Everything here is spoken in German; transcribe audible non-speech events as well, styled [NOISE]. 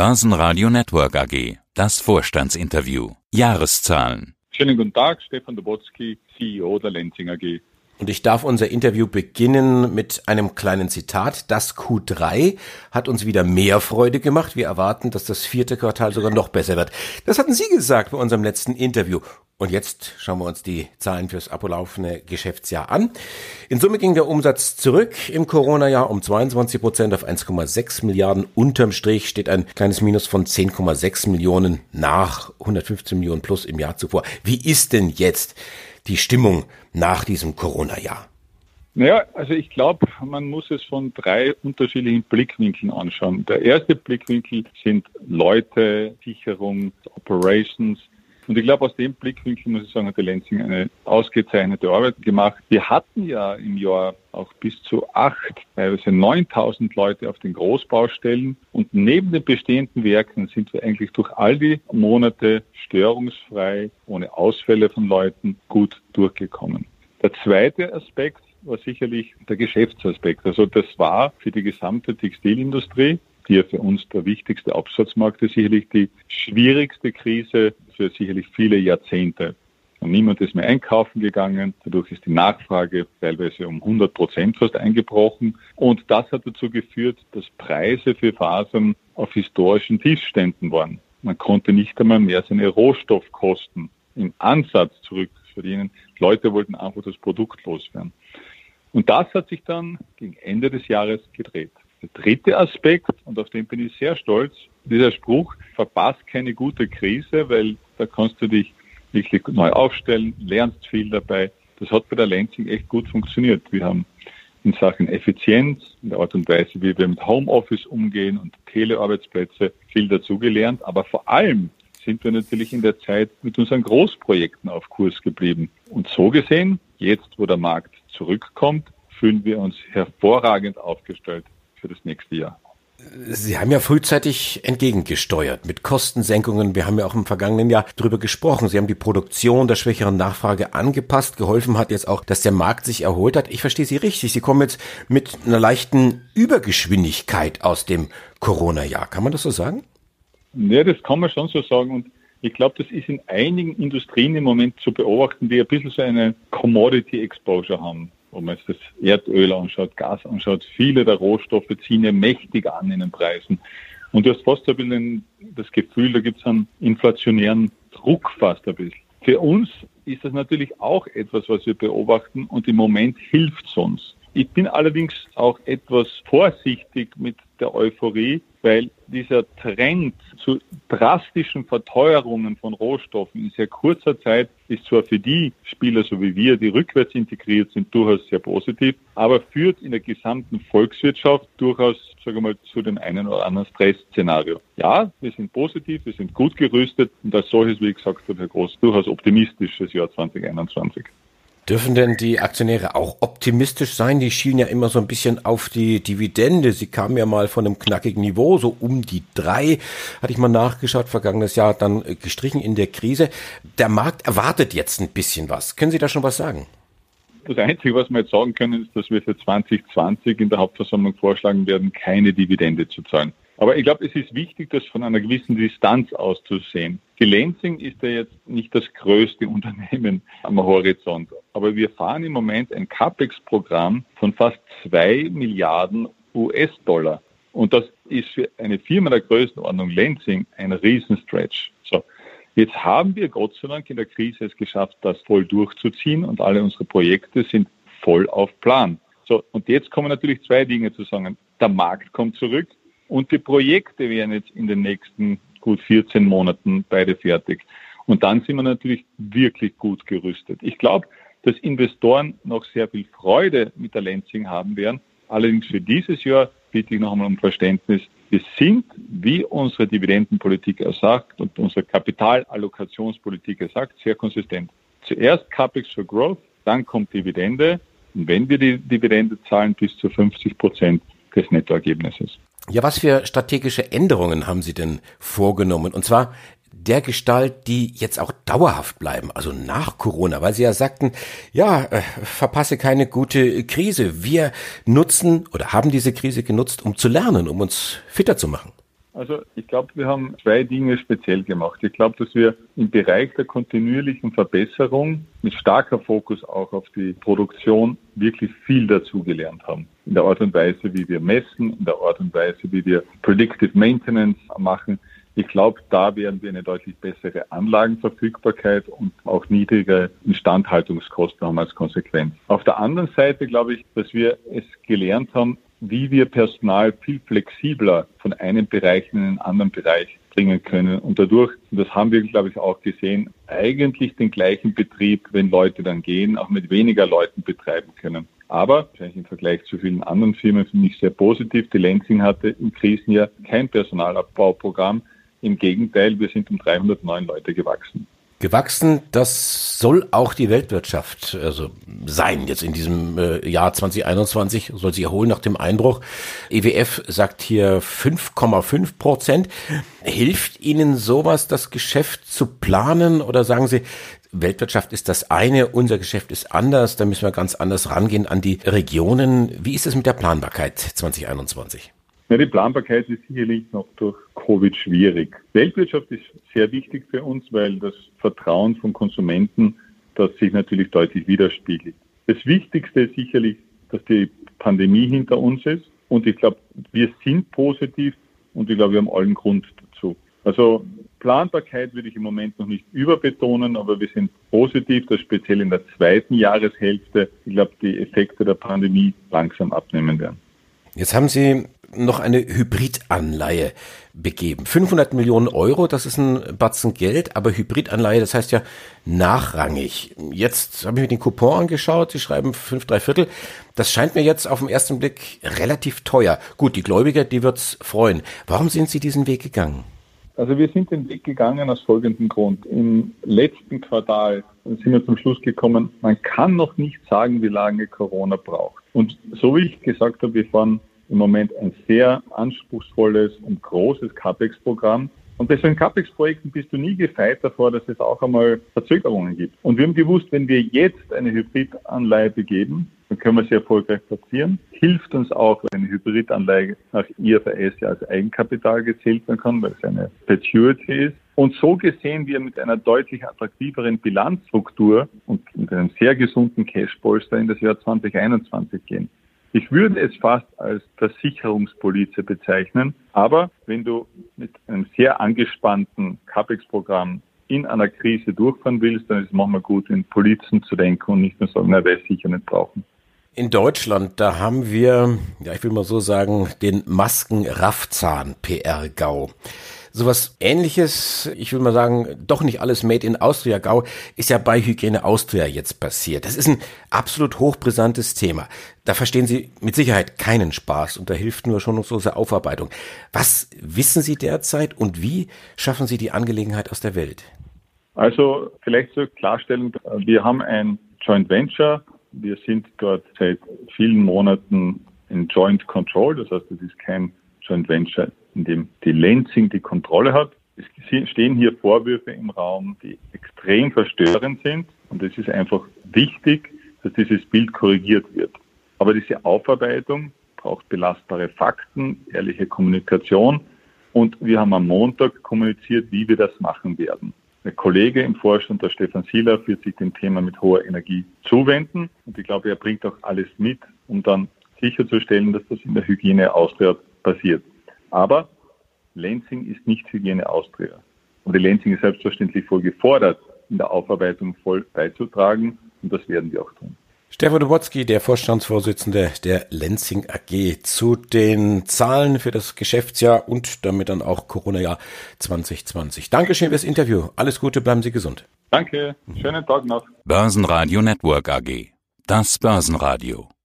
Börsenradio Network AG. Das Vorstandsinterview. Jahreszahlen. Schönen guten Tag, Stefan Dobotsky, CEO der Lenzing AG. Und ich darf unser Interview beginnen mit einem kleinen Zitat. Das Q3 hat uns wieder mehr Freude gemacht. Wir erwarten, dass das vierte Quartal sogar noch besser wird. Das hatten Sie gesagt bei unserem letzten Interview. Und jetzt schauen wir uns die Zahlen fürs ablaufende Geschäftsjahr an. In Summe ging der Umsatz zurück im Corona-Jahr um 22 Prozent auf 1,6 Milliarden. Unterm Strich steht ein kleines Minus von 10,6 Millionen nach 115 Millionen plus im Jahr zuvor. Wie ist denn jetzt die Stimmung nach diesem Corona-Jahr? Naja, also ich glaube, man muss es von drei unterschiedlichen Blickwinkeln anschauen. Der erste Blickwinkel sind Leute, Sicherung, Operations, und ich glaube, aus dem Blickwinkel muss ich sagen, hat der Lenzing eine ausgezeichnete Arbeit gemacht. Wir hatten ja im Jahr auch bis zu acht, teilweise 9000 Leute auf den Großbaustellen. Und neben den bestehenden Werken sind wir eigentlich durch all die Monate störungsfrei, ohne Ausfälle von Leuten gut durchgekommen. Der zweite Aspekt war sicherlich der Geschäftsaspekt. Also das war für die gesamte Textilindustrie die ja für uns der wichtigste Absatzmarkt ist, sicherlich die schwierigste Krise für sicherlich viele Jahrzehnte. Und niemand ist mehr einkaufen gegangen. Dadurch ist die Nachfrage teilweise um 100 Prozent fast eingebrochen. Und das hat dazu geführt, dass Preise für Fasern auf historischen Tiefständen waren. Man konnte nicht einmal mehr seine Rohstoffkosten im Ansatz zurückverdienen. Leute wollten einfach das Produkt loswerden. Und das hat sich dann gegen Ende des Jahres gedreht. Der dritte Aspekt, und auf den bin ich sehr stolz, dieser Spruch, verpasst keine gute Krise, weil da kannst du dich wirklich neu aufstellen, lernst viel dabei. Das hat bei der Lansing echt gut funktioniert. Wir haben in Sachen Effizienz, in der Art und Weise, wie wir mit Homeoffice umgehen und Telearbeitsplätze viel dazugelernt. Aber vor allem sind wir natürlich in der Zeit mit unseren Großprojekten auf Kurs geblieben. Und so gesehen, jetzt wo der Markt zurückkommt, fühlen wir uns hervorragend aufgestellt für das nächste Jahr. Sie haben ja frühzeitig entgegengesteuert mit Kostensenkungen. Wir haben ja auch im vergangenen Jahr darüber gesprochen. Sie haben die Produktion der schwächeren Nachfrage angepasst. Geholfen hat jetzt auch, dass der Markt sich erholt hat. Ich verstehe Sie richtig. Sie kommen jetzt mit einer leichten Übergeschwindigkeit aus dem Corona-Jahr. Kann man das so sagen? Ja, das kann man schon so sagen. Und ich glaube, das ist in einigen Industrien im Moment zu beobachten, die ein bisschen so eine Commodity Exposure haben wenn man jetzt das Erdöl anschaut, Gas anschaut, viele der Rohstoffe ziehen ja mächtig an in den Preisen. Und du hast fast ein bisschen das Gefühl, da gibt es einen inflationären Druck fast ein bisschen. Für uns ist das natürlich auch etwas, was wir beobachten und im Moment hilft es uns. Ich bin allerdings auch etwas vorsichtig mit der Euphorie, weil dieser Trend zu drastischen Verteuerungen von Rohstoffen in sehr kurzer Zeit ist zwar für die Spieler, so wie wir, die rückwärts integriert sind, durchaus sehr positiv, aber führt in der gesamten Volkswirtschaft durchaus, sagen wir mal, zu dem einen oder anderen Stressszenario. Ja, wir sind positiv, wir sind gut gerüstet und als solches, wie gesagt hat Herr Groß, durchaus optimistisch fürs Jahr 2021. Dürfen denn die Aktionäre auch optimistisch sein? Die schielen ja immer so ein bisschen auf die Dividende. Sie kamen ja mal von einem knackigen Niveau, so um die drei, hatte ich mal nachgeschaut, vergangenes Jahr dann gestrichen in der Krise. Der Markt erwartet jetzt ein bisschen was. Können Sie da schon was sagen? Das Einzige, was wir jetzt sagen können, ist, dass wir für 2020 in der Hauptversammlung vorschlagen werden, keine Dividende zu zahlen. Aber ich glaube, es ist wichtig, das von einer gewissen Distanz aus zu sehen. Die Lansing ist ja jetzt nicht das größte [LAUGHS] Unternehmen am Horizont, aber wir fahren im Moment ein CAPEX-Programm von fast zwei Milliarden US-Dollar. Und das ist für eine Firma der Größenordnung Lansing ein Riesenstretch. So. Jetzt haben wir Gott sei Dank in der Krise es geschafft, das voll durchzuziehen und alle unsere Projekte sind voll auf Plan. So, und jetzt kommen natürlich zwei Dinge zusammen. Der Markt kommt zurück und die Projekte werden jetzt in den nächsten gut 14 Monaten beide fertig. Und dann sind wir natürlich wirklich gut gerüstet. Ich glaube, dass Investoren noch sehr viel Freude mit der Lansing haben werden. Allerdings für dieses Jahr bitte ich noch einmal um Verständnis. Wir sind, wie unsere Dividendenpolitik ersagt und unsere Kapitalallokationspolitik ersagt, sehr konsistent. Zuerst CAPEX for Growth, dann kommt Dividende. Und wenn wir die Dividende zahlen, bis zu 50 Prozent des Nettoergebnisses. Ja, was für strategische Änderungen haben Sie denn vorgenommen? Und zwar der Gestalt, die jetzt auch dauerhaft bleiben, also nach Corona, weil Sie ja sagten, ja, äh, verpasse keine gute Krise. Wir nutzen oder haben diese Krise genutzt, um zu lernen, um uns fitter zu machen. Also ich glaube, wir haben zwei Dinge speziell gemacht. Ich glaube, dass wir im Bereich der kontinuierlichen Verbesserung mit starker Fokus auch auf die Produktion wirklich viel dazugelernt haben. In der Art und Weise, wie wir messen, in der Art und Weise, wie wir Predictive Maintenance machen. Ich glaube, da werden wir eine deutlich bessere Anlagenverfügbarkeit und auch niedrigere Instandhaltungskosten haben als Konsequenz. Auf der anderen Seite glaube ich, dass wir es gelernt haben, wie wir Personal viel flexibler von einem Bereich in einen anderen Bereich bringen können und dadurch, und das haben wir, glaube ich, auch gesehen, eigentlich den gleichen Betrieb, wenn Leute dann gehen, auch mit weniger Leuten betreiben können. Aber wahrscheinlich im Vergleich zu vielen anderen Firmen finde ich sehr positiv. Die Lenzing hatte im Krisenjahr kein Personalabbauprogramm. Im Gegenteil, wir sind um 309 Leute gewachsen gewachsen. Das soll auch die Weltwirtschaft also sein. Jetzt in diesem äh, Jahr 2021 soll sie erholen nach dem Einbruch. EWF sagt hier 5,5 Prozent. Hilft Ihnen sowas, das Geschäft zu planen oder sagen Sie, Weltwirtschaft ist das eine, unser Geschäft ist anders, da müssen wir ganz anders rangehen an die Regionen. Wie ist es mit der Planbarkeit 2021? Ja, die Planbarkeit ist sicherlich noch durch Covid schwierig. Weltwirtschaft ist sehr wichtig für uns, weil das Vertrauen von Konsumenten, das sich natürlich deutlich widerspiegelt. Das Wichtigste ist sicherlich, dass die Pandemie hinter uns ist. Und ich glaube, wir sind positiv und ich glaube, wir haben allen Grund dazu. Also Planbarkeit würde ich im Moment noch nicht überbetonen, aber wir sind positiv, dass speziell in der zweiten Jahreshälfte, ich glaube, die Effekte der Pandemie langsam abnehmen werden. Jetzt haben Sie noch eine Hybridanleihe begeben. 500 Millionen Euro, das ist ein Batzen Geld, aber Hybridanleihe, das heißt ja nachrangig. Jetzt habe ich mir den Coupon angeschaut, Sie schreiben 5 3 Viertel. Das scheint mir jetzt auf den ersten Blick relativ teuer. Gut, die Gläubiger, die wird's freuen. Warum sind Sie diesen Weg gegangen? Also wir sind den Weg gegangen aus folgendem Grund. Im letzten Quartal sind wir zum Schluss gekommen, man kann noch nicht sagen, wie lange Corona braucht. Und so wie ich gesagt habe, wir fahren im Moment ein sehr anspruchsvolles und großes CAPEX-Programm. Und bei solchen CAPEX-Projekten bist du nie gefeit davor, dass es auch einmal Verzögerungen gibt. Und wir haben gewusst, wenn wir jetzt eine Hybridanleihe begeben, dann können wir sie erfolgreich platzieren. Hilft uns auch, wenn eine Hybridanleihe nach IFRS ja als Eigenkapital gezählt werden kann, weil es eine Perpetuity ist. Und so gesehen wir mit einer deutlich attraktiveren Bilanzstruktur und mit einem sehr gesunden Cashpolster in das Jahr 2021 gehen. Ich würde es fast als Versicherungspolize bezeichnen. Aber wenn du mit einem sehr angespannten CAPEX-Programm in einer Krise durchfahren willst, dann ist es manchmal gut, in Polizen zu denken und nicht nur sagen, na, weil sicher nicht brauchen. In Deutschland, da haben wir, ja, ich will mal so sagen, den Masken-Raffzahn-PR-GAU. Sowas ähnliches, ich will mal sagen, doch nicht alles made in Austria Gau, ist ja bei Hygiene Austria jetzt passiert. Das ist ein absolut hochbrisantes Thema. Da verstehen Sie mit Sicherheit keinen Spaß und da hilft nur schon unsere Aufarbeitung. Was wissen Sie derzeit und wie schaffen Sie die Angelegenheit aus der Welt? Also vielleicht zur Klarstellung, wir haben ein Joint Venture. Wir sind dort seit vielen Monaten in Joint Control, das heißt, es ist kein Joint Venture in dem die Lenzing die Kontrolle hat. Es stehen hier Vorwürfe im Raum, die extrem verstörend sind. Und es ist einfach wichtig, dass dieses Bild korrigiert wird. Aber diese Aufarbeitung braucht belastbare Fakten, ehrliche Kommunikation. Und wir haben am Montag kommuniziert, wie wir das machen werden. Der Kollege im Vorstand, der Stefan Sieler, wird sich dem Thema mit hoher Energie zuwenden. Und ich glaube, er bringt auch alles mit, um dann sicherzustellen, dass das in der Hygiene Austria passiert. Aber Lansing ist nicht Hygiene Austria. Und die Lansing ist selbstverständlich voll gefordert, in der Aufarbeitung voll beizutragen. Und das werden wir auch tun. Stefan Dobotzki, der Vorstandsvorsitzende der Lenzing AG, zu den Zahlen für das Geschäftsjahr und damit dann auch Corona-Jahr 2020. Dankeschön fürs Interview. Alles Gute, bleiben Sie gesund. Danke, schönen Tag noch. Börsenradio Network AG. Das Börsenradio.